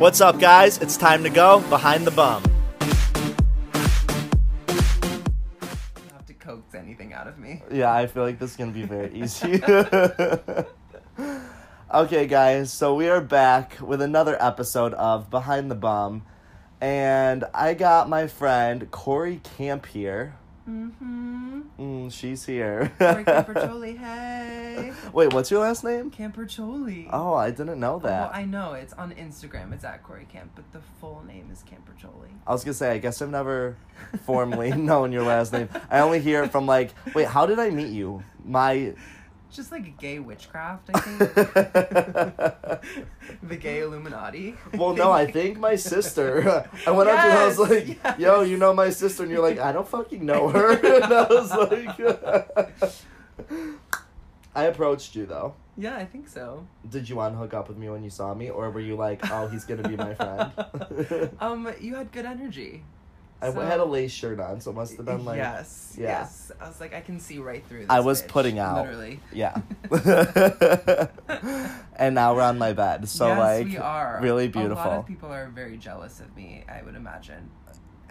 What's up, guys? It's time to go behind the bum. Have to coax anything out of me. Yeah, I feel like this is gonna be very easy. okay, guys, so we are back with another episode of Behind the Bum, and I got my friend Corey Camp here. Mm-hmm. Mm, she's here. Campercholi, hey. Wait, what's your last name? Campercholi. Oh, I didn't know that. Well, I know it's on Instagram. It's at Corey Camp, but the full name is Campercholi. I was gonna say, I guess I've never formally known your last name. I only hear it from like, wait, how did I meet you? My. Just like gay witchcraft, I think. the gay Illuminati. Well, no, I think my sister. I went up to her. I was like, yes. "Yo, you know my sister?" And you're like, "I don't fucking know her." And I was like, I approached you though. Yeah, I think so. Did you want to hook up with me when you saw me, or were you like, "Oh, he's gonna be my friend"? um, you had good energy. I So- had a lace shirt on, so it must have been like, yes, yeah. yes. I was like, I can see right through. This I was bitch, putting out. literally. yeah. and now we're on my bed, so yes, like, we are really beautiful. A lot beautiful. of people are very jealous of me. I would imagine.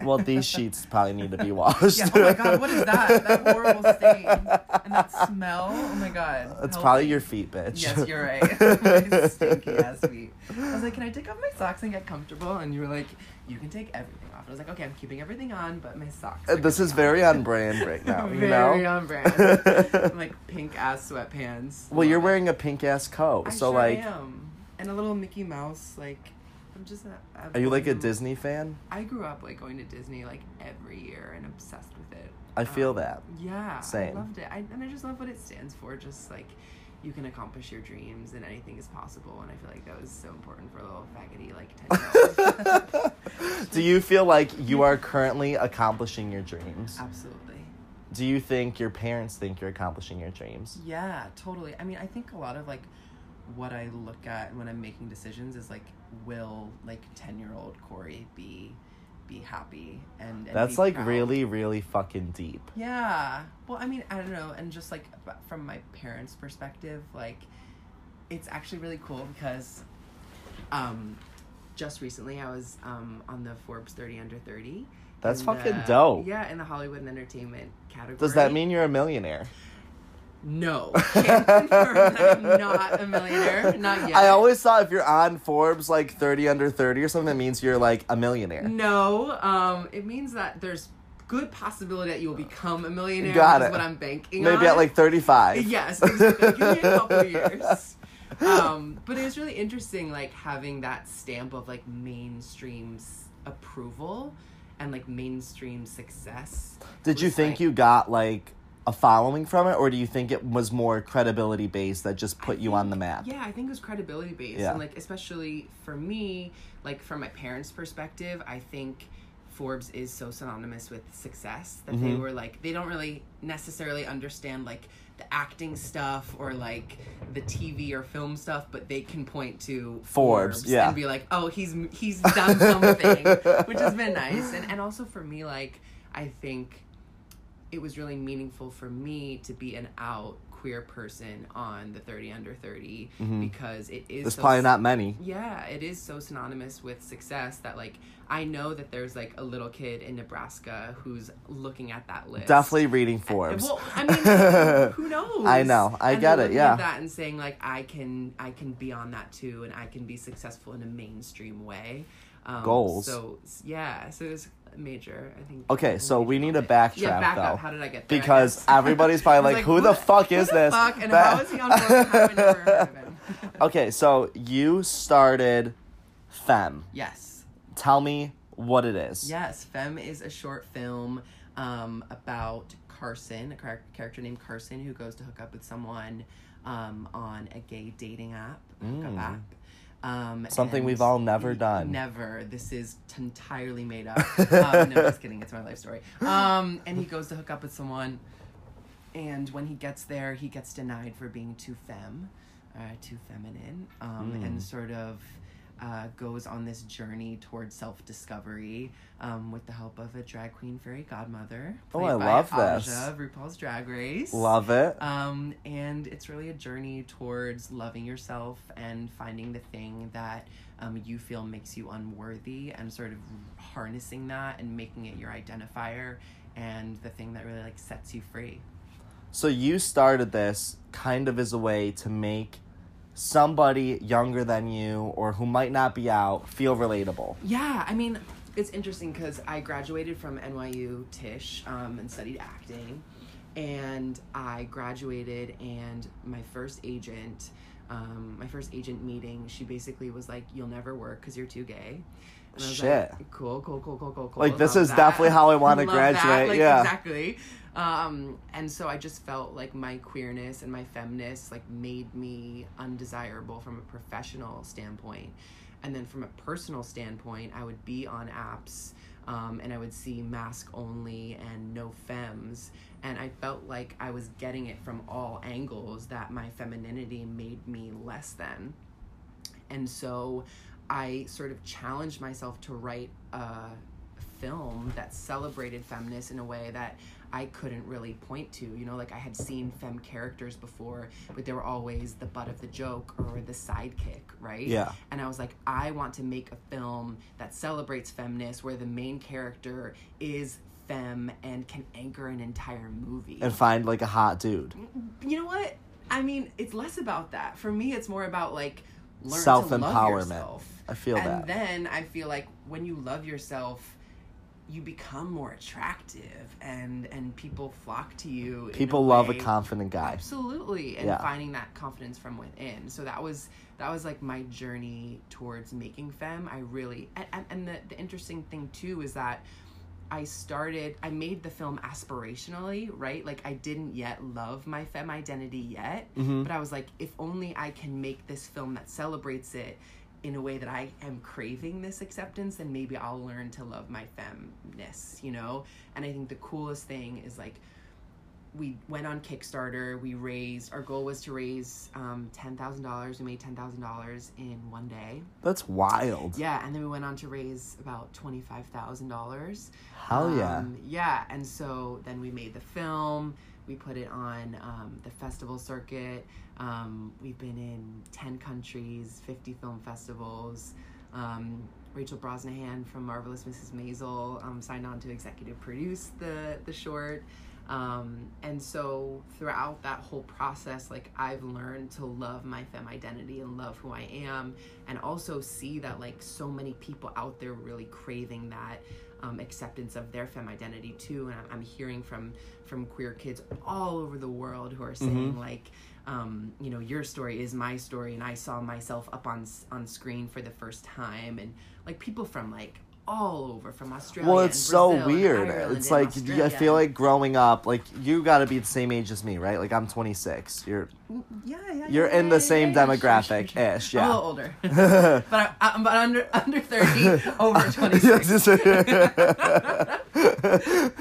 Well, these sheets probably need to be washed. Yeah. Oh my god, what is that? That horrible stain and that smell. Oh my god. It's Help probably me. your feet, bitch. Yes, you're right. my stinky ass feet. I was like, can I take off my socks and get comfortable? And you were like, you can take everything off. I was like, okay, I'm keeping everything on, but my socks. Uh, this is off." very on brand right now. You very know. on brand. like pink ass sweatpants. well, you're it. wearing a pink ass coat, I so sure like, am. and a little Mickey Mouse. Like, I'm just. Are you like a Disney fan? I grew up like going to Disney like every year and obsessed with it. I feel Um, that. Yeah, Same. I loved it. I, and I just love what it stands for. Just like you can accomplish your dreams and anything is possible. And I feel like that was so important for a little faggoty like ten year old. Do you feel like you are currently accomplishing your dreams? Absolutely. Do you think your parents think you're accomplishing your dreams? Yeah, totally. I mean, I think a lot of like what I look at when I'm making decisions is like, will like ten year old Corey be be happy and, and That's like proud? really, really fucking deep. Yeah. Well, I mean, I don't know, and just like from my parents' perspective, like it's actually really cool because um just recently I was um on the Forbes 30 under 30. That's fucking the- dope. Yeah, in the Hollywood and entertainment category. Does that mean you're a millionaire? No. Can't confirm that I'm not a millionaire. Not yet. I always thought if you're on Forbes like 30 under 30 or something, that means you're like a millionaire. No, um, it means that there's good possibility that you will become a millionaire. Got it. What I'm banking Maybe on. at like 35. Yes. Give me a couple years. Um, but it was really interesting, like having that stamp of like mainstream's approval and like mainstream success. Did you think like- you got like a following from it, or do you think it was more credibility based that just put I you on the map? Yeah, I think it was credibility based, Yeah. and like especially for me, like from my parents' perspective, I think Forbes is so synonymous with success that they Mhm. were like they don't really necessarily understand like the acting stuff or like the TV or film stuff, but they can point to Forbes, yeah. and be like, oh, he's he's done something, which has been nice, and and also for me, like I think it was really meaningful for me to be an out queer person on the 30 under 30 Mhm. because it is There's so probably not many. yeah it is so synonymous with success that like i know that there's like a little kid in nebraska who's looking at that list Definitely reading And- Forbes. well i mean who knows I know. I And get it, yeah. that and saying like i can i can be on that too and i can be successful in a mainstream way um, Goals. so yeah so it was major i think Okay, so we need to moment. backtrack yeah back though. up how did i get there because everybody's probably like, who the fuck is the this? fuck, and That- how is he on Forbes? How have I never heard of him? okay, so you started Femme. yes. Tell me what it is. Yes, Femme is a short film um, about Carson, a char- character named Carson, who goes to hook up with someone um, on a gay dating app, a Mm. app. Um, Something we've all never done. Never. This is t- entirely made up. um, no, just kidding. It's my life story. Um, and he goes to hook up with someone, and when he gets there, he gets denied for being too femme, uh, too feminine, um, Mm. and sort of uh, goes on this journey towards self discovery um, with the help of a drag queen fairy godmother. Oh, I love this. Aja of RuPaul's Drag Race. Love it. Um, and it's really a journey towards loving yourself and finding the thing that um, you feel makes you unworthy and sort of harnessing that and making it your identifier and the thing that really like sets you free. So you started this kind of as a way to make somebody younger than you or who might not be out feel relatable. Yeah, I mean, it's interesting because I graduated from NYU Tisch um, and studied acting. And I graduated, and my first agent, um, my first agent meeting, she basically was like, "You'll never work because you're too gay." And I was Shit. Like, cool, cool, cool, cool, cool, cool. Like, this Love is that. definitely how I Love that. graduate, Like, yeah. exactly. Um, and so I just felt like my queerness and my feminist like made me undesirable from a professional standpoint. And then from a personal standpoint, I would be on apps um, and I would see mask only and no femmes. And I felt like I was getting it from all angles that my femininity made me less than. And so I sort of challenged myself to write a film that celebrated feminists in a way that I couldn't really point to. You know, like I had seen femme characters before, but they were always the butt of the joke or the sidekick, right? Yeah. And I was like, I want to make a film that celebrates feminists where the main character is femme and can anchor an entire movie And find like a hot dude. you know what? I mean, it's less about that. For me, it's more about like learn love yourself. I feel and that. And then I feel like when you love yourself, you become more attractive, and and people flock to you. People love a confident guy. Absolutely, and Yeah. finding that confidence from within. So that was that was like my journey towards making femme. I really and, and, and the the interesting thing too is that I started I made the film aspirationally, right? Like I didn't yet love my femme identity yet, Mhm. but I was like if only I can make this film that celebrates it in a way that I am craving this acceptance, then maybe I'll learn to love my femness, you know? And I think the coolest thing is like we went on Kickstarter. We raised our goal was to raise um, ten thousand dollars. We made ten thousand dollars in one day. That's wild. Yeah, and then we went on to raise about twenty five thousand dollars. Hell yeah. Um, yeah, and so then we made the film. We put it on um, the festival circuit. Um, we've been in ten countries, fifty film festivals. Um, Rachel Brosnahan from Marvelous Mrs. Maisel um, signed on to executive produce the the short. Um, and so throughout that whole process, like I've learned to love my femme identity and love who I am, and also see that like so many people out there really craving that um, acceptance of their femme identity too. And I'm, hearing from from queer kids all over the world who are saying like, um, you know, your story is my story, and I saw myself up on on screen for the first time, and like people from like all over from Australia. Well, it's so Brazil weird. Ireland It's like I feel like growing up, like you got to be the same age as me, right? Like I'm 26. You're yeah, yeah, you're yeah, in the yeah, same yeah, yeah, demographic ish. I'm a little older, but I, I'm but under under thirty, over twenty six.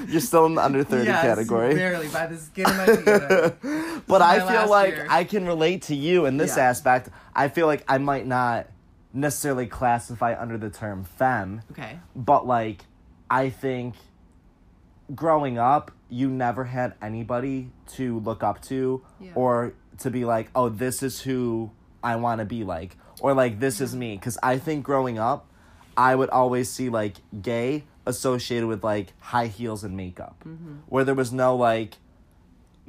You're still in the under 30 yes, category. barely by the skin of my teeth. but I feel like year. I can relate to you in this Yeah. aspect. I feel like I might not necessarily classify under the term femme, Okay. but like I think growing up, you never had anybody to look up to Yeah. or to be like, "Oh, this is who I want to be like," or like, "This is me." Cuz I think growing up, I would always see like gay associated with like high heels and makeup. Mm-hmm. Where there was no like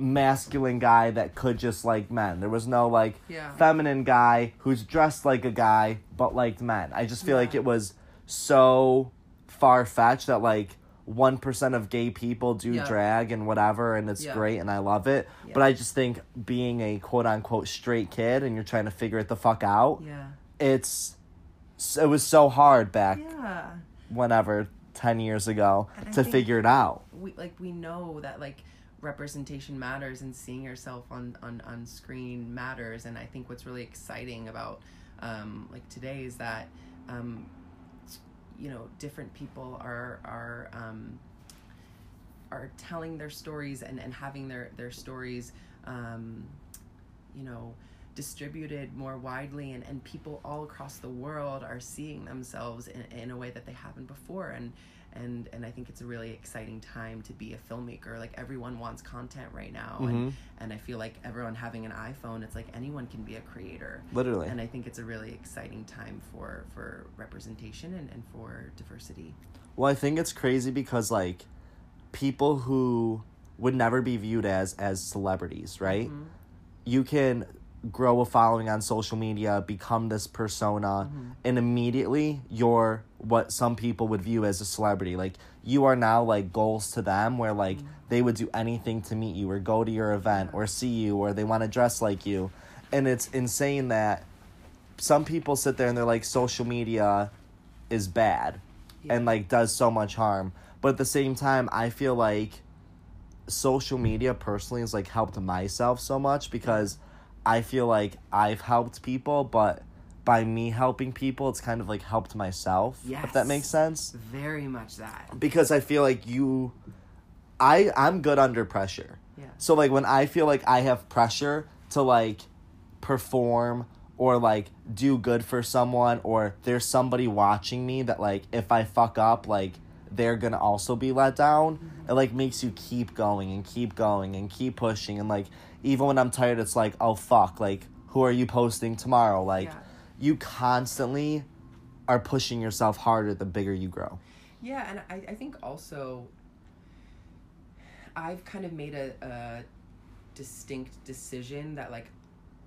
masculine guy that could just like men. There was no like Yeah. feminine guy who's dressed like a guy but liked men. I just feel like it was so far fetched that like one percent of gay people do Yeah. drag and whatever and it's Yeah. great and I love it. Yeah. But I just think being a quote unquote straight kid and you're trying to figure it the fuck out, Yeah. it's it was so hard back Yeah. whenever 10 years ago And to figure it out. we like we know that like representation matters and seeing yourself on on on screen matters. And i think what's really exciting about um like today is that um you know different people are are um are telling their stories and and having their their stories um you know distributed more widely. And, and people all across the world are seeing themselves in, in a way that they haven't before. And and and I think it's a really exciting time to be a filmmaker. Like everyone wants content right now, Mm-hmm. and and I feel like everyone having an iPhone, it's like anyone can be a creator. Literally. And I think it's a really exciting time for for representation and, and for diversity. Well, I think it's crazy because like people who would never be viewed as as celebrities, right? Mm-hmm. You can grow a following on social media, become this persona, Mm-hmm. and immediately you're what some people would view as a celebrity. Like you are now like goals to them where like Mm-hmm. they would do anything to meet you or go to your event or see you or they want to dress like you. And it's insane that some people sit there and they're like social media is bad and like does so much harm. But at the same time, I feel like social media personally has like helped myself so much because I feel like I've helped people, but by me helping people, it's kind of like helped myself. Yes. If that makes sense. Very much that. Because I feel like you I I'm good under pressure. Yeah. So like when I feel like I have pressure to like perform or like do good for someone or there's somebody watching me that like if I fuck up like they're gonna also be let down mm-hmm. it like makes you keep going and keep going and keep pushing and like even when I'm tired it's like oh fuck like who are you posting tomorrow like Yeah. You constantly are pushing yourself harder the bigger you grow. Yeah, and I, I think also I've kind of made a, a distinct decision that like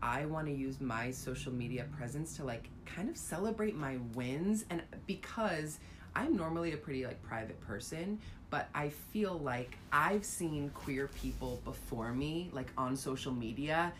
I want to use my social media presence to like kind of celebrate my wins and because I'm normally a pretty like private person, but I feel like I've seen queer people before me like on social media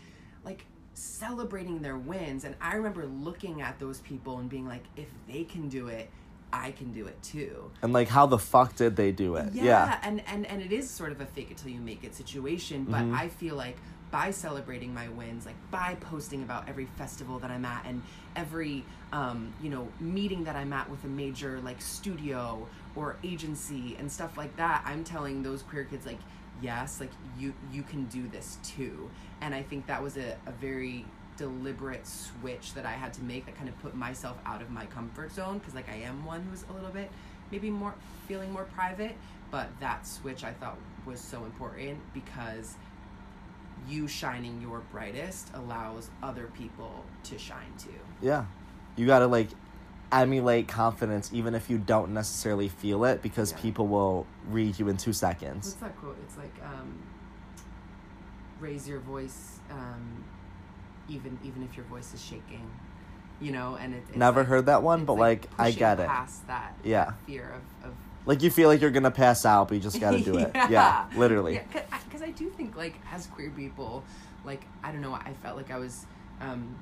like celebrating their wins. And I remember looking at those people and being like if they can do it, I can do it too. And like how the fuck did they do it? Yeah, and and and it is sort of a fake it till you make it situation but Mm-hmm. i feel like by celebrating my wins like by posting about every festival that i'm at and every um, you know meeting that i'm at with a major like studio or agency and stuff like that i'm telling those queer kids like yes like you you can do this too and i think that was a, a very deliberate switch that I had to make that kind of put myself out of my comfort zone because like I am one who's a little bit maybe more feeling more private but that switch I thought was so important because you shining your brightest allows other people to shine too. Yeah. You gotta like emulate confidence even if you don't necessarily feel it because Yeah. people will read you in two seconds. What's seconds. that quote? It's like um, raise your voice um, even even if your voice is shaking. You know, and it, it's Never like- heard that one, but like, I pushing get it. Past that, Yeah. that fear of, of Like you feel like you're gonna pass out, but you just gotta do it. Yeah. yeah. literally. Yeah, because I, do think like as queer people, like I don't know, I felt like I was um,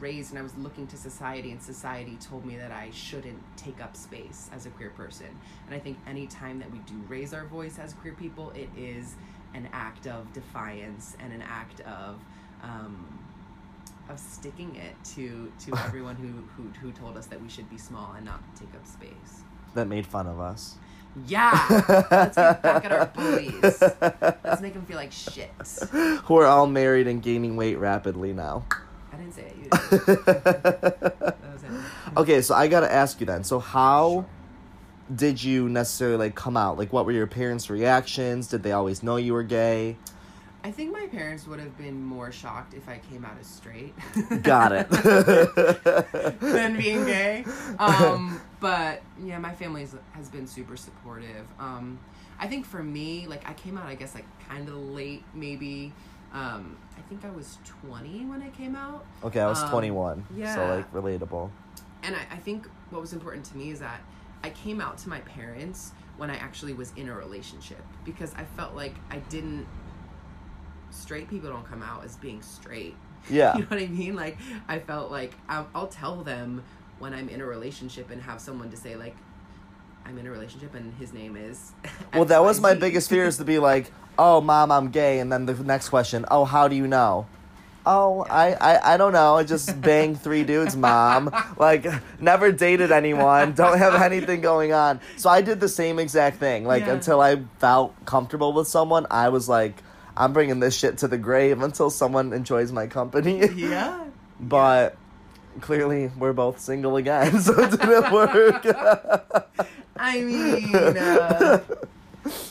raised and I was looking to society, and society told me that I shouldn't take up space as a queer person. And I think any time that we do raise our voice as queer people, it is an act of defiance and an act of. Um, of sticking it to to everyone who, who who told us that we should be small and not take up space. That made fun of us. Yeah. Let's get back at our bullies. Let's make them feel like shit. Who are all married and gaining weight rapidly now. I didn't say it. You did. That was it. okay, so I gotta ask you then. So how did you necessarily like come out? Like what were your parents' reactions? Did they always know you were gay? I think my parents would have been more shocked if I came out as straight. Got it. than being gay. Um, but yeah, my family has been super supportive. Um, I think for me, like I came out, I guess like kind of late, maybe. Um, I think I was 20 when I came out. Okay, I was Um, 21. So like relatable. And I, I think what was important to me is that I came out to my parents when I actually was in a relationship because I felt like I didn't. Straight people don't come out as being straight. Yeah. You know what I mean? Like, I felt like I'll, I'll tell them when I'm in a relationship and have someone to say, like, I'm in a relationship and his name is. Well, that was my biggest fear is to be like, "Oh, mom, I'm gay," and then the next question, "Oh, how do you know?" Oh, I, I, I don't know. I just banged three dudes, mom. Like, never dated anyone. Don't have anything going on. So I did the same exact thing. Like, Yeah. until I felt comfortable with someone, I was like, I'm bringing this shit to the grave until someone enjoys my company. Yeah. but clearly, we're both single again, so it didn't work. I mean, uh,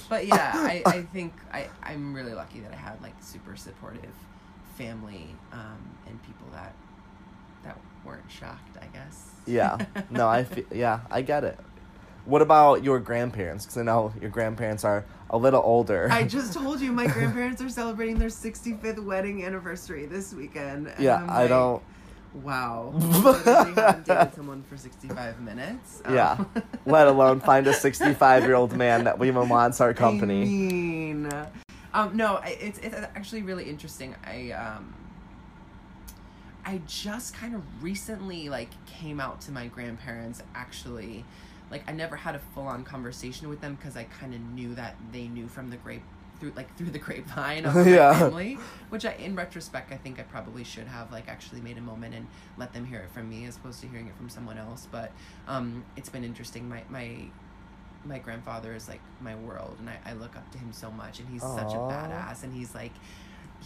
but yeah, I, I think I, I'm really lucky that I had like super supportive family um, and people that that weren't shocked. I guess. yeah. No, I fe- yeah, I get it. What about your grandparents? Because I know your grandparents are a little older. I just told you my grandparents are celebrating their 65th wedding anniversary this weekend. yeah, I'm I like, don't. Wow. Dated someone for 65 minutes. Um, Yeah. Let alone find a 65 year old man that even wants our I company. mean, um, no, it's it's actually really interesting. I um, I just kind of recently like came out to my grandparents. Actually, like I never had a full on conversation with them because I kind of knew that they knew from the grape through like through the grapevine of my family. Which I, in retrospect, I think I probably should have like actually made a moment and let them hear it from me as opposed to hearing it from someone else. But um, it's been interesting. My my my grandfather is like my world and I, I look up to him so much and he's such a badass and he's like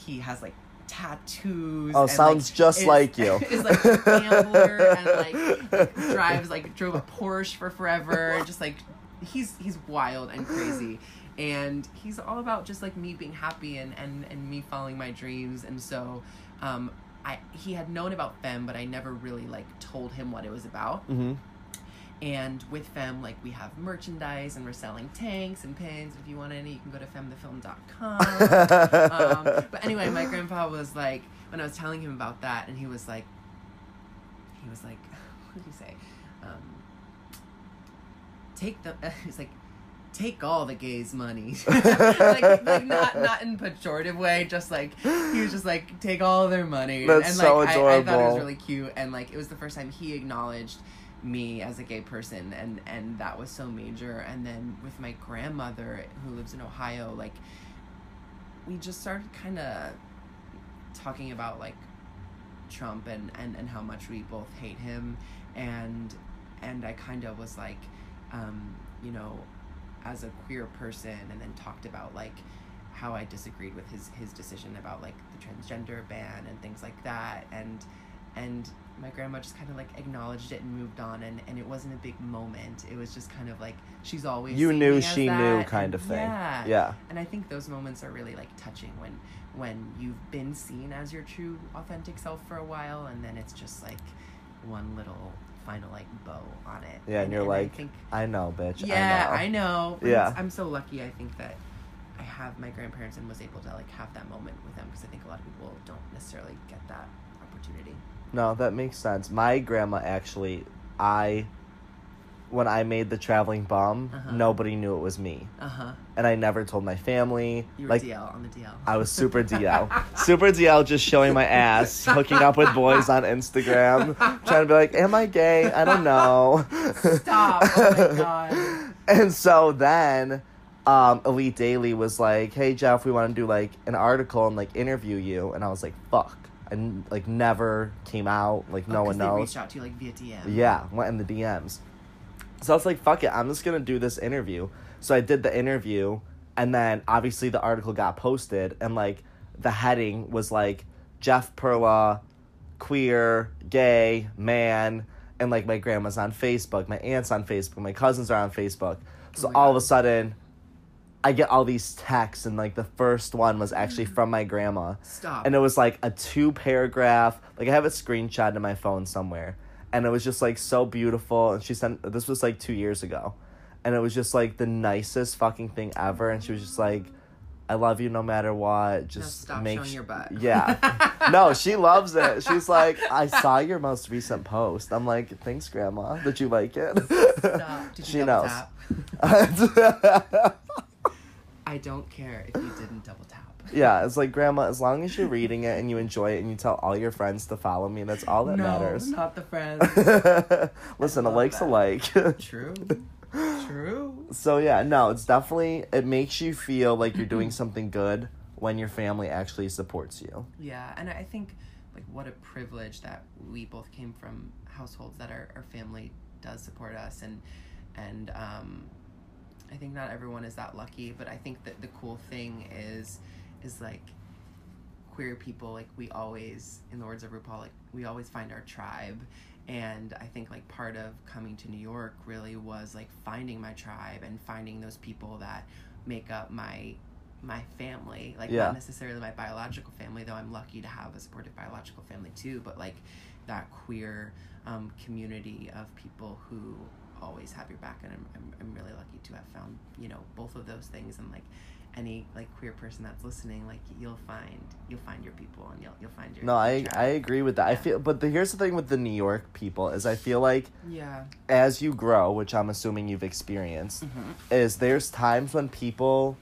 he has like tattoos Oh, sounds like, just is- like you. is like a gambler and like drives like drove a Porsche for forever just like he's he's wild and crazy and he's all about just like me being happy and and, and me following my dreams and so um I he had known about Femme but I never really like told him what it was about hmm and with Femme, like we have merchandise and we're selling tanks and pins. If you want any, you can go to femmethefilm.com. um, but anyway, my grandpa was like, when I was telling him about that, and he was like, he was like, what did he say? Um, take the, he's like, take all the gays' money. like, like not not in pejorative way, just like he was just like take all their money. That's and so like I, I thought it was really cute, and like it was the first time he acknowledged me as a gay person and and that was so major and then with my grandmother who lives in ohio like we just started kind of talking about like trump and, and and how much we both hate him and and i kind of was like um you know as a queer person and then talked about like how i disagreed with his his decision about like the transgender ban and things like that and and my grandma just kind of like acknowledged it and moved on and, and it wasn't a big moment it was just kind of like she's always You knew she that, knew kind of thing. yeah Yeah. and i think those moments are really like touching when when you've been seen as your true authentic self for a while and then it's just like one little final like bow on it Yeah, and you're I like, think I know, bitch. yeah I i know. know, but Yeah. i'm so lucky i think that i have my grandparents and was able to like have that moment with them because i think a lot of people don't necessarily get that opportunity No, that makes sense. My grandma actually, I, when I made the traveling bum, Uh-huh. nobody knew it was me, uh-huh and I never told my family. you were like dl on the dl I was super DL, super DL, just showing my ass, hooking up with boys on Instagram, trying to be like, "Am I gay? I don't know." stop oh my god And so then, um, Elite Daily was like, "Hey Jeff, we want to do like an article and like interview you," and I was like, "Fuck." And like never came out, like no Oh, 'cause one they knows. reached out to you like via dm Yeah, went in the DMs. So I was like, fuck it, I'm just gonna do this interview. So I did the interview, and then obviously the article got posted, and like the heading was like Jeff Perla, queer, gay, man, and like my grandma's on Facebook, my aunt's on Facebook, my cousins are on Facebook. So Oh all of a sudden, I get all these texts, and like the first one was actually Mm. from my grandma stop and it was like a two paragraph like i have a screenshot in my phone somewhere and it was just like so beautiful and she sent this was like two years ago and it was just like the nicest fucking thing ever and she was just like i love you no matter what just stop make showing sh- your butt. yeah no she loves it she's like i saw your most recent post i'm like thanks grandma did you like it Stop. Did you she knows? I don't care if you didn't double tap. Yeah, it's like grandma. As long as you're reading it and you enjoy it and you tell all your friends to follow me, that's all that no, matters. not the friends. Listen, a like's a like. True. True. so yeah, no, it's definitely it makes you feel like you're doing something good when your family actually supports you. Yeah, and I think like what a privilege that we both came from households that our, our family does support us and and um I think not everyone is that lucky, but I think that the cool thing is is like queer people like we always in the words of RuPaul like we always find our tribe. And I think like part of coming to New York really was like finding my tribe and finding those people that make up my my family. Like Yeah. not necessarily my biological family though I'm lucky to have a supportive biological family too but like that queer um, community of people who always have your back. And I'm, I'm, I'm really lucky to have found you know both of those things and like any like queer person that's listening like you'll find you'll find your people and you'll you'll find your No, I I agree with that. I feel, but the, here's the thing with the New York people is I feel like yeah as you grow, which I'm assuming you've experienced, Mhm. is there's times when people,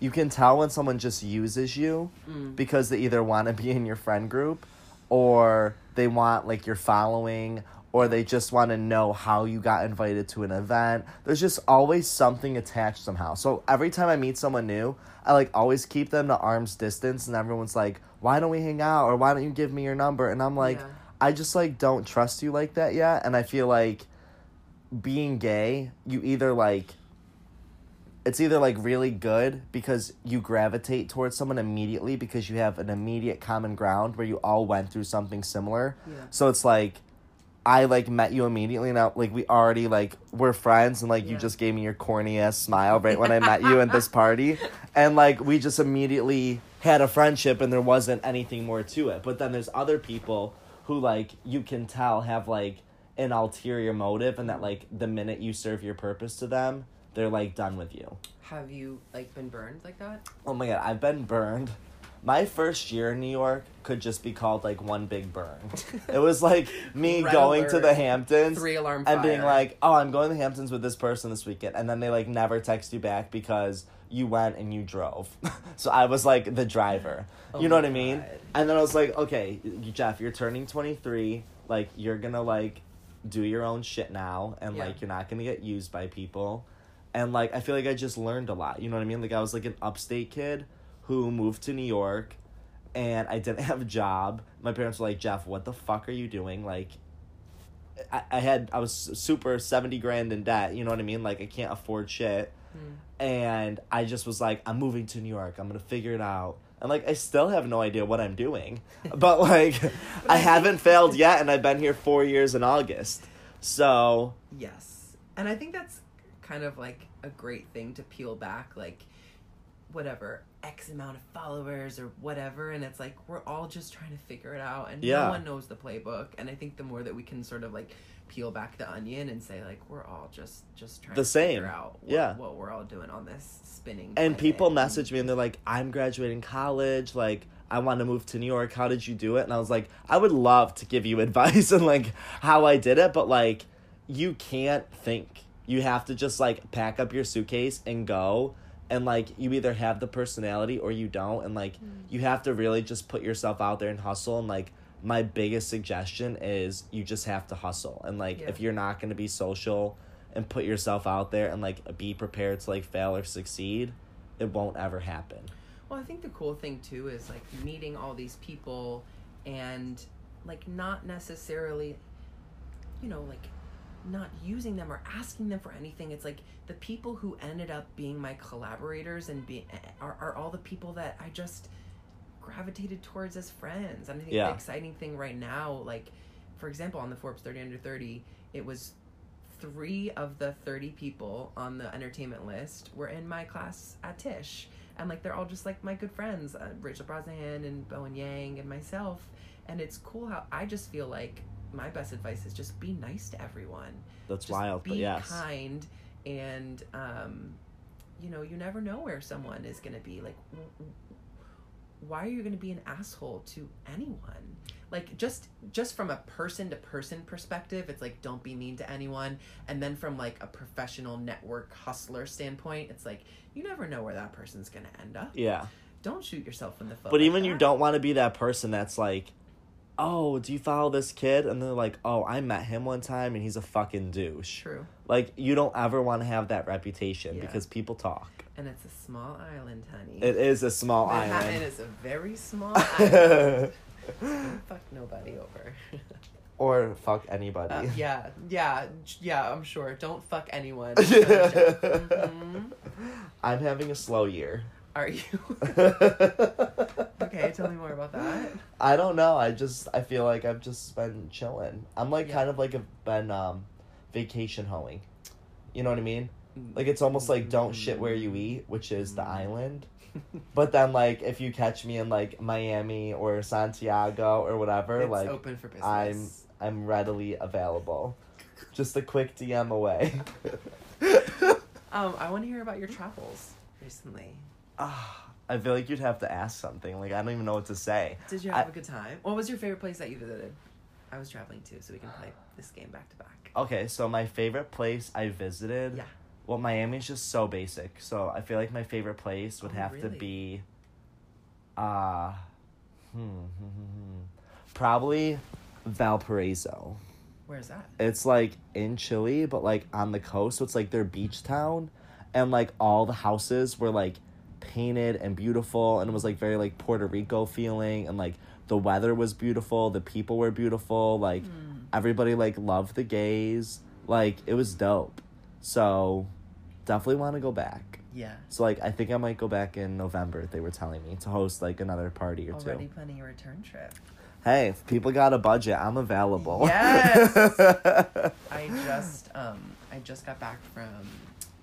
you can tell when someone just uses you Mm. because they either want to be in your friend group, or they want like your following, or they just want to know how you got invited to an event. There's just always something attached somehow. So every time I meet someone new, I like always keep them to arm's distance, and everyone's like, "Why don't we hang out?" or "Why don't you give me your number?" And I'm like, Yeah. I just like don't trust you like that yet, and I feel like being gay, you either like it's either like really good because you gravitate towards someone immediately because you have an immediate common ground where you all went through something similar. Yeah. So it's like I like met you immediately and I, like we already like we're friends and like you just gave me your corny ass smile right when I met you at this party and like we just immediately had a friendship and there wasn't anything more to it. But then there's other people who like you can tell have like an ulterior motive and that like the minute you serve your purpose to them, they're like done with you. have you like been burned like that Oh my god, I've been burned. My first year in New York could just be called like one big burn. it was like me Red going to the Hamptons three alarm and being fire. like, "Oh, I'm going to the Hamptons with this person this weekend," and then they like never text you back because you went and you drove. so I was like the driver. Oh you know what I mean? God. And then I was like, "Okay, Jeff, you're turning 23. Like you're gonna like do your own shit now, and Yeah. like you're not gonna get used by people." And like I feel like I just learned a lot. You know what I mean? Like I was like an upstate kid who moved to New York and I didn't have a job. My parents were like, Jeff, what the fuck are you doing? Like, I, I had, I was super 70 grand in debt. You know what I mean? Like, I can't afford shit. Mm. And I just was like, I'm moving to New York. I'm going to figure it out. And like, I still have no idea what I'm doing. But like, I haven't failed yet. And I've been here four years in August. So, Yes. And I think that's kind of like a great thing to peel back, like whatever, X amount of followers or whatever. And it's like we're all just trying to figure it out and Yeah. no one knows the playbook. And I think the more that we can sort of like peel back the onion and say like we're all just just trying The to same. figure out what, Yeah. what we're all doing on this spinning and people message me and they're like, I'm graduating college. Like, I want to move to New York. How did you do it? And I was like, I would love to give you advice and like how I did it, but like, you can't think. You have to just like pack up your suitcase and go. And like, you either have the personality or you don't. And like, mm. you have to really just put yourself out there and hustle. And like, my biggest suggestion is you just have to hustle. And like, Yeah. if you're not going to be social and put yourself out there and like be prepared to like fail or succeed, it won't ever happen. Well, I think the cool thing too is like meeting all these people and like not necessarily, you know, like not using them or asking them for anything. It's like the people who ended up being my collaborators and be are, are all the people that I just gravitated towards as friends. And I think Yeah. the exciting thing right now, like for example, on the Forbes 30 under 30, it was three of the 30 people on the entertainment list were in my class at Tisch. And like they're all just like my good friends, uh, Rachel Brosnahan and Bowen Yang and myself. And it's cool how I just feel like my best advice is just be nice to everyone. That's Just wild, be but yes. kind and um, you know, you never know where someone is going to be. Like, why are you going to be an asshole to anyone? Like, just just from a person to person perspective, it's like don't be mean to anyone. And then from like a professional network hustler standpoint, it's like you never know where that person's going to end up. Yeah. Don't shoot yourself in the foot. But like even you don't want to be that person that's like, oh, do you follow this kid? And they're like, oh, I met him one time and he's a fucking douche. True. Like, you don't ever want to have that reputation Yeah. because people talk. And it's a small island, honey. It is a small Manhattan island. is a very small island. Fuck nobody over. or fuck anybody. Uh, yeah, yeah, yeah. I'm sure. Don't fuck anyone. Mhm. I'm having a slow year. Are you? okay, tell me more about that. I don't know. I just I feel like I've just been chilling. I'm like Yeah. kind of like a been um vacation hoeing. You know what I mean? Like it's almost like don't shit where you eat, which is the island. But then like if you catch me in like Miami or Santiago or whatever, it's like open for business. I'm I'm readily available. Just a quick DM away. Um, I want to hear about your travels recently. Ah, I feel like you'd have to ask something. Like I don't even know what to say. Did you have a good time? What was your favorite place that you visited? I was traveling too, so we can play this game back to back. Okay, so my favorite place I visited. Yeah. Well, Miami's just so basic, so I feel like my favorite place would Oh, have to be. Uh, hmm, hmm, hmm, hmm. probably Valparaiso. Where's that? It's like in Chile, but like on the coast. So it's like their beach town, and like all the houses were like painted and beautiful, and it was like very like Puerto Rico feeling, and like the weather was beautiful, the people were beautiful, like Hmm. everybody like loved the gays, like it was dope. So definitely want to go back. Yeah. So like I think I might go back in November. They were telling me to host like another party or Already two. planning a return trip. Hey, if people got a budget, I'm available. Yes! I just um I just got back from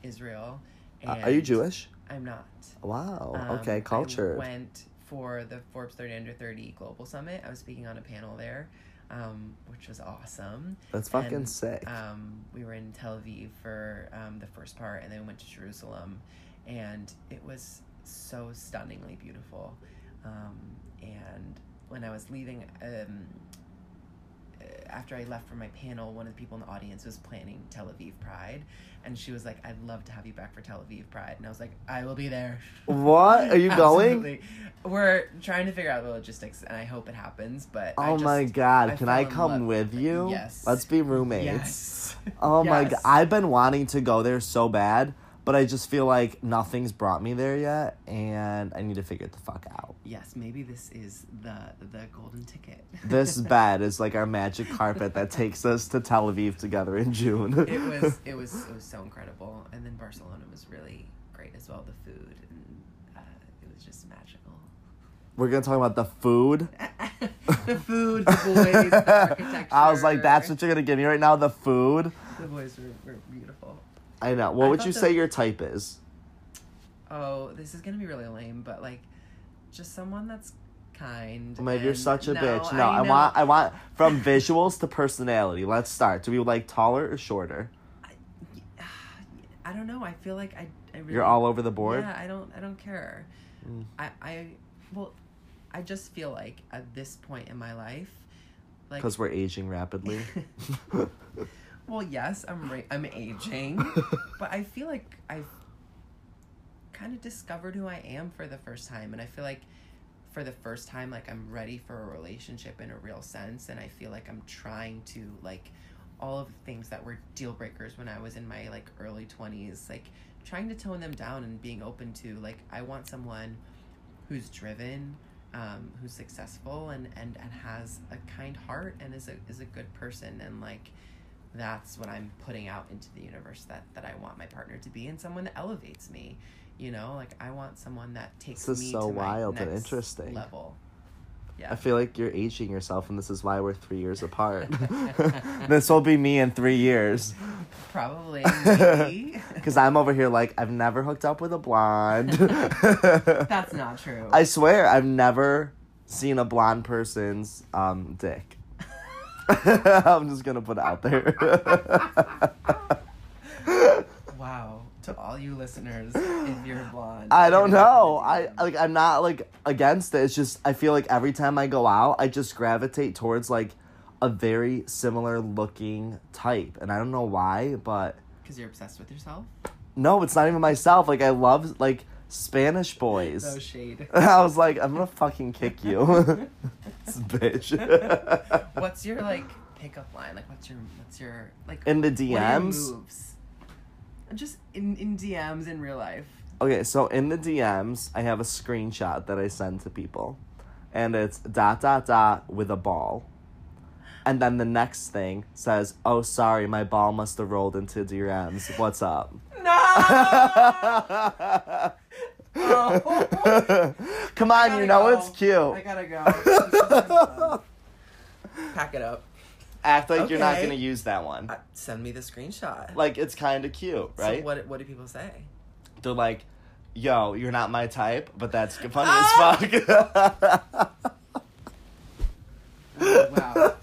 Israel. Uh, Are you Jewish? I'm not. Wow. Um, okay, I culture. went for the Forbes 30 Under 30 Global Summit. I was speaking on a panel there, um, which was awesome. That's fucking And, sick. Um, we were in Tel Aviv for um, the first part, and then we went to Jerusalem, and it was so stunningly beautiful. Um, and when I was leaving, um, Uh, after I left for my panel, one of the people in the audience was planning Tel Aviv Pride, and she was like, "I'd love to have you back for Tel Aviv Pride," and I was like, "I will be there." what? Are you going? We're trying to figure out the logistics, and I hope it happens. But I Oh my god, I can I come with it. you? Yes. Let's be roommates. Yes. Oh my god, I've been wanting to go there so bad, but I just feel like nothing's brought me there yet, and I need to figure it the fuck out. Yes, maybe this is the the golden ticket. This bed is like our magic carpet that takes us to Tel Aviv together in June. it was it was it was so incredible, and then Barcelona was really great as well. The food and uh, it was just magical. We're gonna talk about the food. the food, the boys, the architecture. I was like, that's what you're gonna give me right now. The food. the boys were, were beautiful. I know. What I would you say your type is? Oh, this is gonna be really lame, but like, just someone that's kind. Oh my, you're such a No, bitch. No, I, know. want I want from visuals to personality. Let's start. Do we like taller or shorter? I don't know. I feel like I. I really, You're all over the board. Yeah, I don't. I don't care. Mm. I. I. Well, I just feel like at this point in my life, like. Because we're aging rapidly. Well, yes, I'm. Ra- I'm aging, but I feel like I've kind of discovered who I am for the first time, and I feel like for the first time, like I'm ready for a relationship in a real sense, and I feel like I'm trying to like all of the things that were deal breakers when I was in my like early twenties, like trying to tone them down and being open to like I want someone who's driven, um, who's successful, and and and has a kind heart and is a is a good person, and like that's what I'm putting out into the universe that that I want my partner to be and someone that elevates me. You know, like I want someone that takes This is me so to my wild and next interesting. level. Yeah. I feel like you're aging yourself, and this is why we're three years apart. this will be me in three years. Probably. Because I'm over here like, I've never hooked up with a blonde. That's not true. I swear, I've never seen a blonde person's um, dick. I'm just gonna put it out there. wow. To all you listeners, if you're blonde. I don't know. I like. I'm not like against it. It's just I feel like every time I go out, I just gravitate towards like a very similar looking type, and I don't know why, but Because you're obsessed with yourself? no, it's not even myself. Like I love like Spanish boys. No shade. I was like, I'm gonna fucking kick you, this bitch. what's your like pickup line? Like what's your what's your like In the what are your DMs? moves? Just in, in DMs in real life. Okay, so in the DMs, I have a screenshot that I send to people, and it's dot dot dot with a ball, and then the next thing says, "Oh, sorry, my ball must have rolled into DMs. What's up?" No Oh. Come on, you know go. it's cute. I gotta go. Pack it up. Act like you're not gonna use that one. Uh, send me the screenshot. Like it's kind of cute, right? So what what do people say? They're like, "Yo, you're not my type, but that's funny Ah! as fuck." Oh, wow.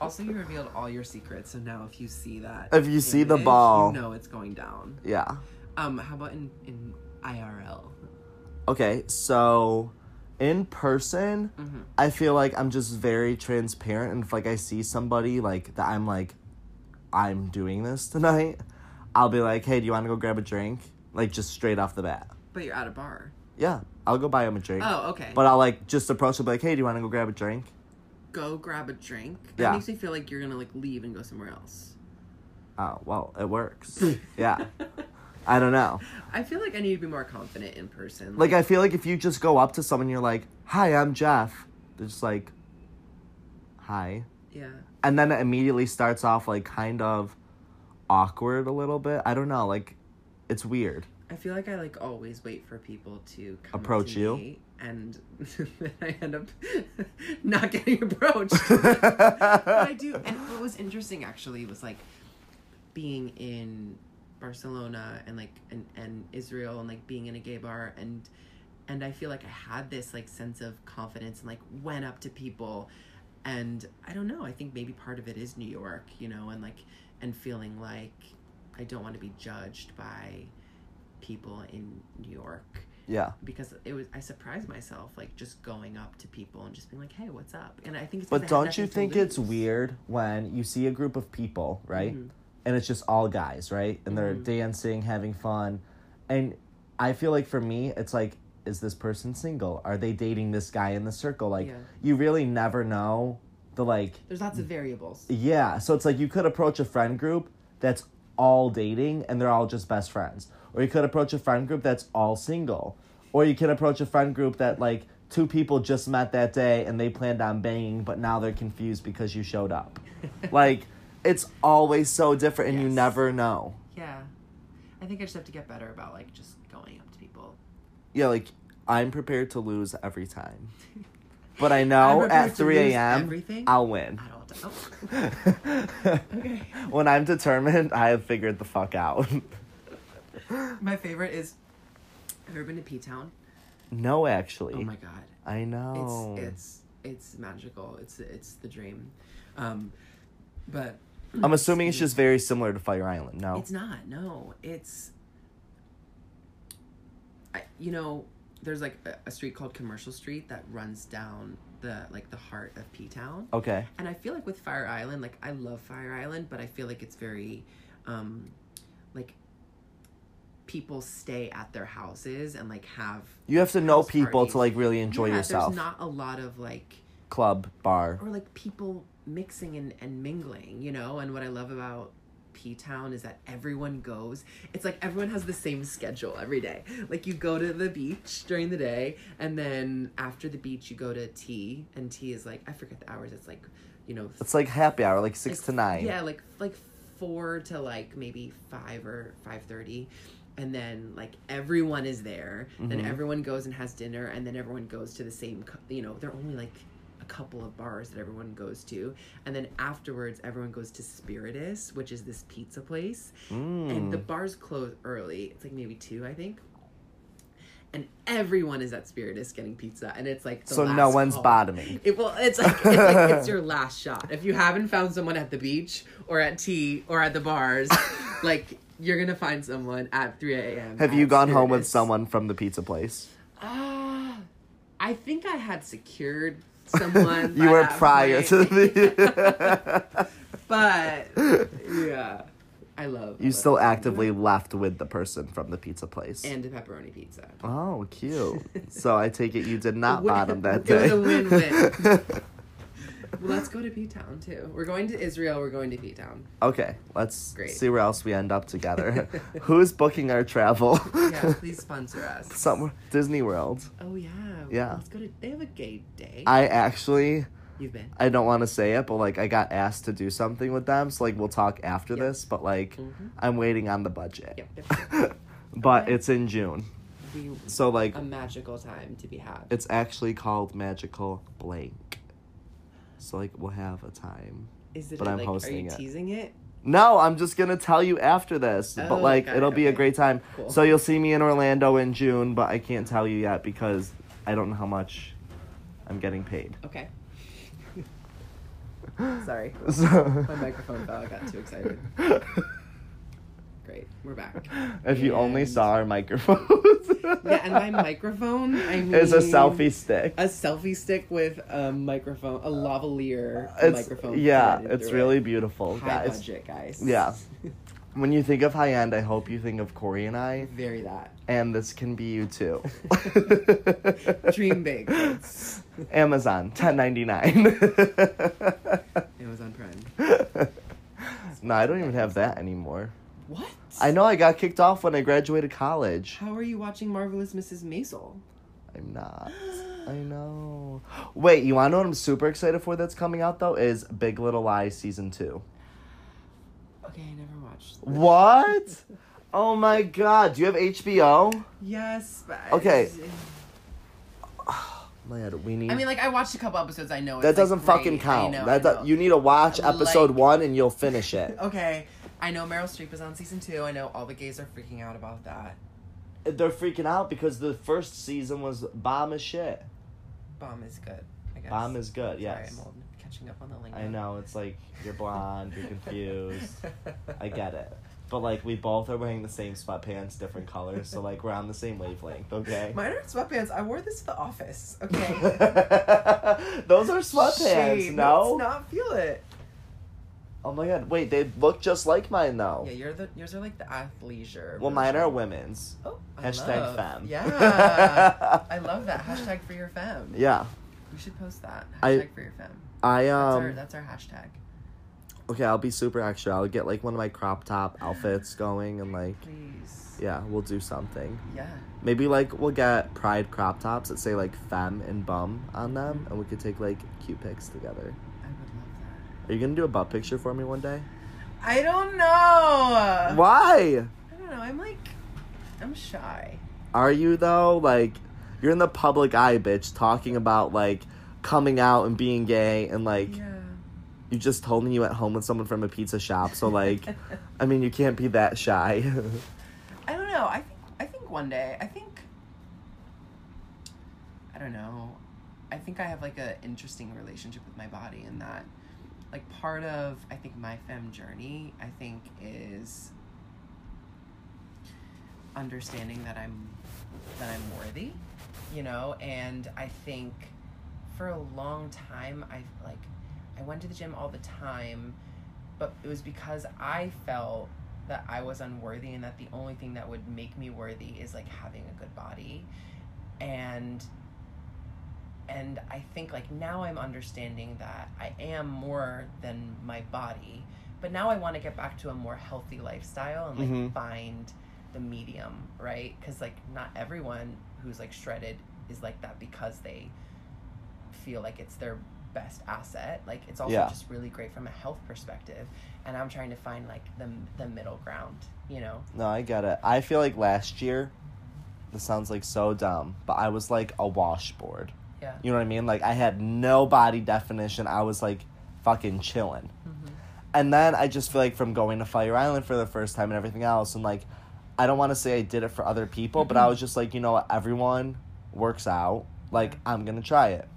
Also, you revealed all your secrets, so now if you see that, If you see the image, ball. you know it's going down. yeah. Um, how about in in IRL? Okay, so in person, Mhm. I feel like I'm just very transparent, and if like I see somebody like that, I'm like, I'm doing this tonight. I'll be like, "Hey, do you want to go grab a drink?" Like just straight off the bat. But you're at a bar. Yeah, I'll go buy him a drink. Oh, okay. But I'll like just approach him, and be like, "Hey, do you want to go grab a drink?" go grab a drink. That Yeah. makes me feel like you're gonna like leave and go somewhere else. Oh, well, it works. yeah, I don't know. I feel like I need to be more confident in person. Like I feel like if you just go up to someone, you're like, "Hi, I'm Jeff." They're just like, "Hi," yeah. and then it immediately starts off like kind of awkward a little bit. I don't know, like it's weird. I feel like I like always wait for people to come Approach to you? and then I end up not getting approached. but I do. And what was interesting actually was like being in Barcelona and like and, and Israel and like being in a gay bar and and I feel like I had this like sense of confidence and like went up to people and I don't know, I think maybe part of it is New York, you know, and like and feeling like I don't want to be judged by people in New York yeah, because it was I surprised myself like just going up to people and just being like, "Hey, what's up?" And I think it's 'cause I but don't you think it's weird when you see a group of people, right? Mhm. And it's just all guys, right? And they're Mhm. dancing, having fun, and I feel like for me, it's like, is this person single? Are they dating this guy in the circle? Like, Yeah. you really never know the like There's lots of variables. Yeah, so it's like you could approach a friend group that's all dating and they're all just best friends. Or you could approach a friend group that's all single. Or you can approach a friend group that like two people just met that day and they planned on banging but now they're confused because you showed up. like it's always so different and you never know. Yeah. I think I just have to get better about like just going up to people. Yeah, like I'm prepared to lose every time. But I know at 3 a.m. I'll win. I don't oh. Okay. when I'm determined, I have figured the fuck out. My favorite is have you ever been to P Town? no, actually. Oh my god. I know. It's it's it's magical. It's it's the dream. Um but I'm assuming it's just very similar to Fire Island. No. It's not. No, it's. I you know there's like a, a street called Commercial Street that runs down the like the heart of P Town, okay. and I feel like with Fire Island, like I love Fire Island, but I feel like it's very, um, like. People stay at their houses and like have You have to know house people parties. to like really enjoy yeah, yourself. There's not a lot of like Club, bar. or like people mixing and, and mingling, you know? And what I love about P Town is that everyone goes. It's like everyone has the same schedule every day. Like you go to the beach during the day, and then after the beach, you go to tea. And tea is like, I forget the hours. It's like, you know, It's like happy hour, like six to nine. Yeah, like like four to like maybe five or five thirty, and then like everyone is there. Then Mhm. everyone goes and has dinner, and then everyone goes to the same. co- You know, they're only like couple of bars that everyone goes to, and then afterwards everyone goes to Spiritus, which is this pizza place, and the Mm. bars close early. It's like maybe two, I think. And everyone is at Spiritus getting pizza, and it's like the So no one's call. bottoming. It well, it's like it's like it's your last shot. If you haven't found someone at the beach or at tea or at the bars, like you're gonna find someone at 3 a.m. Have you gone home with someone from the pizza place? Ah, I think I had secured someone. You were prior point. to the. but yeah, I love. I you love still pizza. actively left with the person from the pizza place. and the pepperoni pizza. oh, cute. so I take it you did not win- bottom that it was day. a win-win. Well, let's go to P Town too. We're going to Israel. We're going to P Town. okay, let's Great. see where else we end up together. Who's booking our travel? Yeah, please sponsor us. Somewhere Disney World. Oh yeah. Yeah. Let's go to. They have a gay day. I actually You've been. I don't want to say it, but like I got asked to do something with them, so like we'll talk after Yep. this. But like Mhm. I'm waiting on the budget. Yep. yep, but Okay. it's in June. be So like a magical time to be had. it's actually called Magical Blank. So like we'll have a time. Is it but I'm like are hosting you it. teasing it? No, I'm just gonna tell you after this. Oh, but like it, it'll be a great time. Cool. So you'll see me in Orlando in June, but I can't tell you yet because I don't know how much I'm getting paid. Okay. Sorry. So My microphone fell. I got too excited. Great. We're back. if you only saw our microphones. Yeah, and my microphone, I mean is a selfie stick. a selfie stick with a microphone, a lavalier It's microphone. yeah, it's really it. beautiful, high guys. budget, guys. Yeah. When you think of high end, I hope you think of Corey and I, Very that. and this can be you too. Dream big. kids. Amazon, ten ninety nine. Amazon Prime. no, I don't even have that anymore. What? I know I got kicked off when I graduated college. How are you watching Marvelous Mrs. Maisel? I'm not. I know. Wait, you want to know what I'm super excited for that's coming out though? Is Big Little Lies season two. Okay, I never watched. What? Oh my god, do you have HBO? Yes, but Okay. Man, we need. I mean, like I watched a couple episodes. I know it's, that doesn't great. fucking I count. know, that do- you need to watch episode Like- one and you'll finish it. Okay, I know Meryl Streep is on season two. I know all the gays are freaking out about that. They're freaking out because the first season was bomb as shit. Bomb is good. I guess. Bomb is good, Sorry, yes. I'm old. Catching up on the lingo. I know it's like you're blonde, you're confused. I get it. But like we both are wearing the same sweatpants, different colors, so like we're on the same wavelength, okay? Mine are sweatpants. I wore this to the office. Okay. Those are sweatpants, Shade. no? Let's not feel it. Oh my god, wait, they look just like mine though. Yeah, you're the yours are like the athleisure. well, mine are women's. Oh, I Hashtag love. femme. Yeah. I love that hashtag for your femme. Yeah. We should post that I- hashtag for your femme. I That's our um that's our hashtag. okay, I'll be super extra. I'll get like one of my crop top outfits going and like Please. yeah, we'll do something. Yeah. Maybe like we'll get pride crop tops that say like femme and bum on them and we could take like cute pics together. I would love Are you gonna do a butt picture for me one day? I don't know. Why? I don't know. I'm like, I'm shy. Are you though? Like, you're in the public eye, bitch, talking about like coming out and being gay, and like Yeah. you just told me you went home with someone from a pizza shop. So like, I mean, you can't be that shy. I don't know. I think I think one day. I think I don't know. I think I have like an interesting relationship with my body in that like part of I think my femme journey I think is understanding that I'm that I'm worthy, you know, and I think for a long time I like I went to the gym all the time, but it was because I felt that I was unworthy and that the only thing that would make me worthy is like having a good body. And and I think like now I'm understanding that I am more than my body. But now I want to get back to a more healthy lifestyle and like Mhm. find the medium, right? Cuz like not everyone who's like shredded is like that because they feel like it's their best asset. Like it's also Yeah. just really great from a health perspective. And I'm trying to find like the the middle ground, you know. no, I get it. I feel like last year, this sounds like so dumb, but I was like a washboard. Yeah. You know what I mean? Like I had no body definition. I was like fucking chilling. Mm-hmm. And then I just feel like from going to Fire Island for the first time and everything else, and like, I don't want to say I did it for other people, but I was just like, you know what, everyone works out. Like, I'm gonna try it.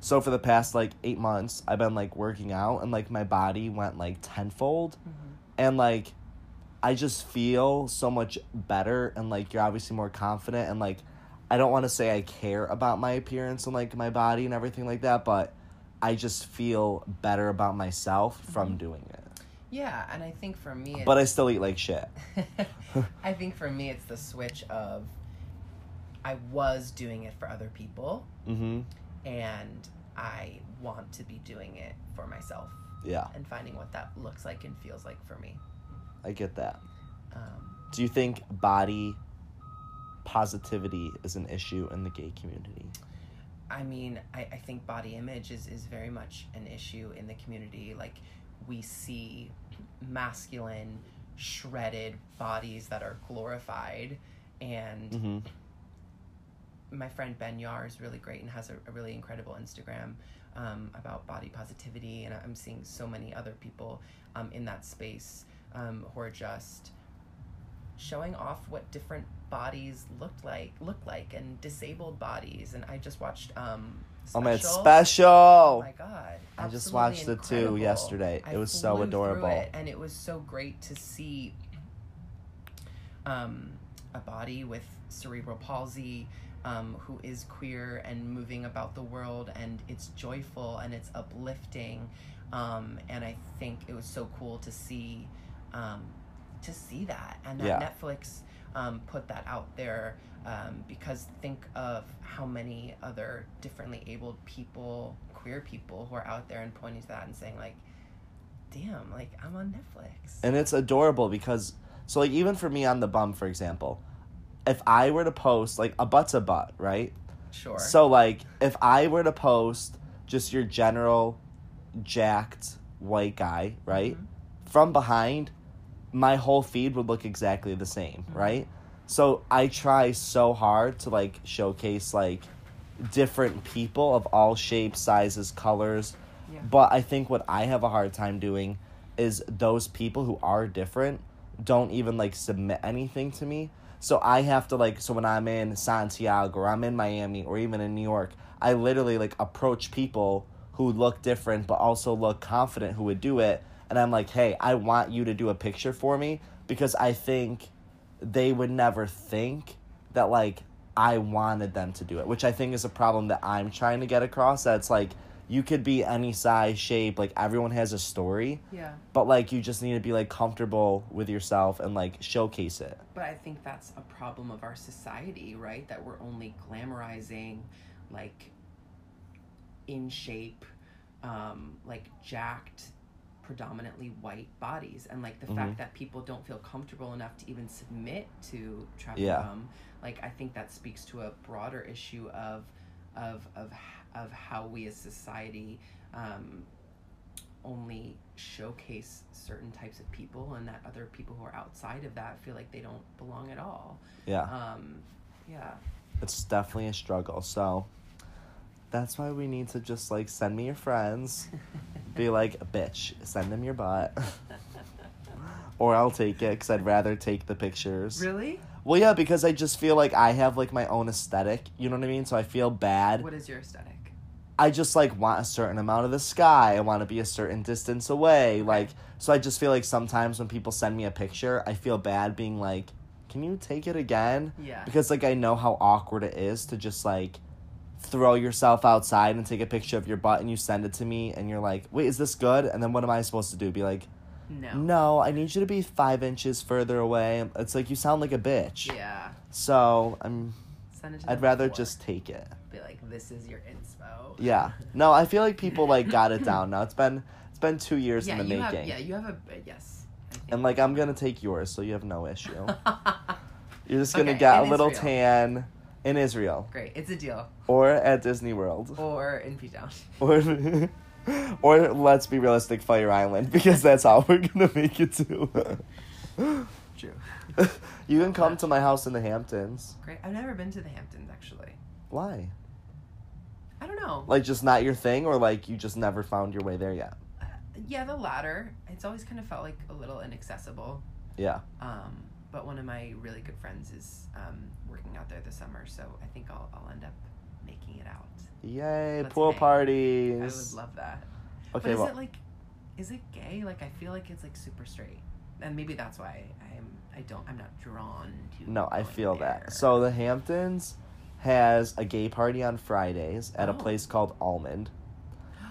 So for the past like eight months, I've been like working out, and like my body went like tenfold, and like, I just feel so much better, and like you're obviously more confident, and like, I don't want to say I care about my appearance and like my body and everything like that, but I just feel better about myself from doing it. Yeah, and I think for me, But I still eat like shit. I think for me, it's the switch of I was doing it for other people, Mm-hmm. and I want to be doing it for myself Yeah, and finding what that looks like and feels like for me. I get that. Um, Do you think body positivity is an issue in the gay community? I mean, I, I think body image is, is very much an issue in the community. Like, we see masculine, shredded bodies that are glorified, and Mm-hmm. my friend Ben Yar is really great and has a, a really incredible Instagram um, about body positivity, and I'm seeing so many other people um, in that space um, who are just showing off what different bodies looked like look like and disabled bodies and i just watched um Oh man, it's Special. special. oh my god I just watched it too incredible. yesterday. I It was so adorable. it, and it was so great to see um a body with cerebral palsy um, who is queer and moving about the world and it's joyful and it's uplifting um, and i think it was so cool to see um, to see that and that Yeah. netflix um, put that out there um, because think of how many other differently abled people queer people who are out there and pointing to that and saying like damn like i'm on netflix and it's adorable because so like even for me on the bum for example if i were to post like a butt's a butt right sure so like if i were to post just your general jacked white guy right Mhm. from behind my whole feed would look exactly the same right so i try so hard to like showcase like different people of all shapes sizes colors yeah. but I think what I have a hard time doing is those people who are different don't even like submit anything to me. So I have to like so when I'm in Santiago or I'm in Miami or even in New York, I literally like approach people who look different but also look confident who would do it and I'm like, "Hey, I want you to do a picture for me because I think they would never think that like I wanted them to do it, which I think is a problem that I'm trying to get across. That's like you could be any size, shape, like everyone has a story, yeah but like you just need to be like comfortable with yourself and like showcase it. But I think that's a problem of our society, right? That we're only glamorizing like in shape, um, like jacked, predominantly white bodies. And like the Mhm. fact that people don't feel comfortable enough to even submit to trap Yeah. like I think that speaks to a broader issue of of of of how we as society um, only showcase certain types of people and that other people who are outside of that feel like they don't belong at all Yeah, um yeah it's definitely a struggle. So that's why we need to just like send me your friends, be like, bitch, send them your butt. or I'll take it because I'd rather take the pictures. really Well, yeah, because I just feel like I have like my own aesthetic. You know what I mean? So I feel bad. what is your aesthetic I just like want a certain amount of the sky. I want to be a certain distance away. Like, so I just feel like sometimes when people send me a picture, I feel bad being like, "Can you take it again?" yeah Because like I know how awkward it is to just like throw yourself outside and take a picture of your butt and you send it to me and you're like, "Wait, is this good?" And then what am I supposed to do? Be like, no "No, I need you to be five inches further away." It's like you sound like a bitch. yeah So I'm. Send it I'd rather before. just take it. be like this is your inspo Yeah. No, I feel like people like got it down now. It's been it's been two years yeah in the you making. have yeah you have a yes And like I'm gonna take yours, so you have no issue. You're just gonna Okay, get a little Israel. tan in Israel great it's a deal or at Disney World or in p town or or let's be realistic, Fire Island because that's how we're gonna make it to. true you can come to my house in the Hamptons. great i've never been to the hamptons actually Why? i don't know Like just not your thing, or like you just never found your way there yet? Uh, yeah the latter it's always kind of felt like a little inaccessible Yeah. um, but one of my really good friends is um, working out there this summer so i think i'll, I'll end up making it out Yay! Let's pool hang. parties. i would love that Okay. but is well, it like is it gay like i feel like it's like super straight and maybe that's why i'm i don't i'm not drawn to No, I feel there. that. So the Hamptons has a gay party on Fridays at a Oh. place called Almond.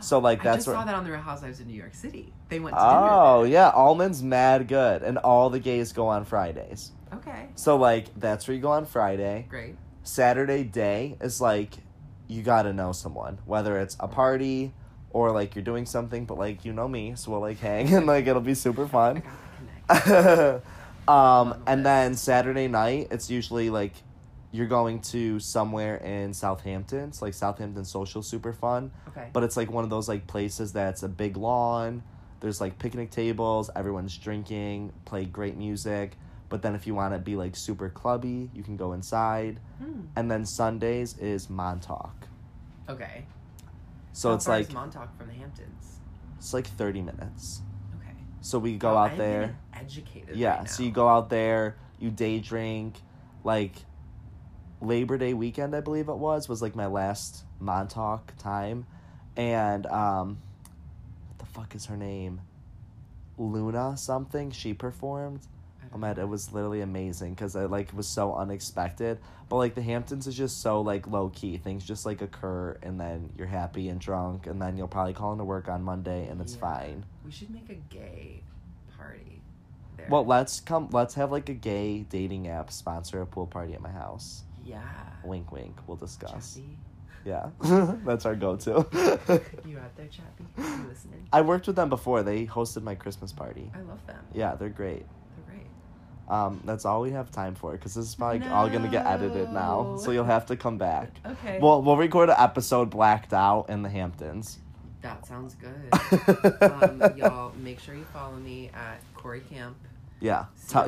So like I that's just where. saw that on the Real Housewives of New York City. They went to Oh yeah, Almond's mad good, and all the gays go on Fridays. Okay, So like that's where you go on Friday. great. Saturday day is like you gotta know someone, whether it's a party or like you're doing something, but like you know me, so we'll like hang and like it'll be super fun. got um, and then Saturday night, it's usually like you're going to somewhere in Southampton. It's like Southampton Social, super fun. Okay. But it's like one of those like places that's a big lawn. There's like picnic tables. Everyone's drinking, play great music. But then if you want to be like super clubby, you can go inside. Hmm. And then Sundays is Montauk. Okay. So How it's like is Montauk from the Hamptons. it's like 30 minutes. Okay. So we go Wow, out I'm there. Educated. Yeah, right so you go out there, you day drink, like Labor Day weekend, I believe it was, was like my last Montauk time, and um, what the fuck is her name? Luna something. She performed. Oh man, it was literally amazing because it like was so unexpected. But like the Hamptons is just so like low key. Things just like occur, and then you're happy and drunk, and then you'll probably call into work on Monday, and it's Yeah. fine. We should make a gay party. There. Well, let's come. Let's have like a gay dating app sponsor a pool party at my house. Yeah. Wink, wink. We'll discuss. Chappy. Yeah, that's our go-to. You out there, Chappy? You listening? I worked with them before. They hosted my Christmas party. I love them. Yeah, they're great. They're great. Um, that's all we have time for because this is probably all gonna get edited now. So you'll have to come back. Okay. Well, we'll record an episode blacked out in the Hamptons. that sounds good. um, y'all, make sure you follow me at Corey Camp. yeah,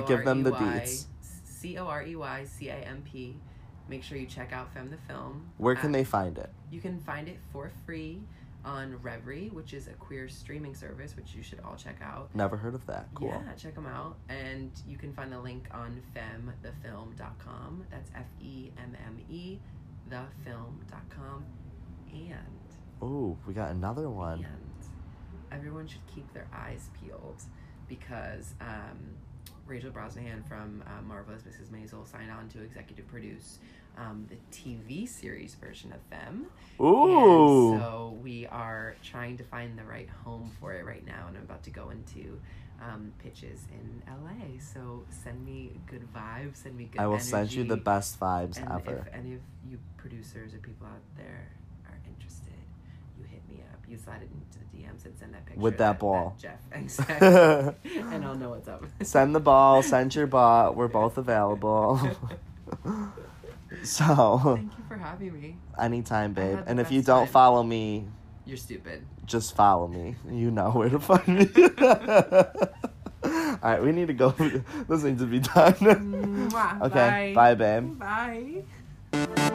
give them the deets. C O R E Y C A M P. Make sure you check out Femme the Film. Where can at- they find it? You can find it for free on Revry, which is a queer streaming service, which you should all check out. Never heard of that. Cool. Yeah, check them out. And you can find the link on femmethefilm.com. That's F E M M E, thefilm.com. And, Oh, we got another one. and everyone should keep their eyes peeled because um, Rachel Brosnahan from uh, Marvelous Mrs. Maisel signed on to executive produce um, the TV series version of them. Ooh. And so we are trying to find the right home for it right now, and I'm about to go into um, pitches in LA. So send me good vibes, send me good I will energy. send you the best vibes and ever. if any of you producers or people out there are interested, you hit me up. You slide it into the DMs and send that picture. With that ball. Jeff, exactly. and I'll know what's up. Send the ball, send your bot. We're both available. so, Thank you for having me. anytime, babe. And if you don't time. follow me, You're stupid. just follow me. You know where to find me. All right, we need to go. This needs to be done. Okay, Bye. bye babe. Bye.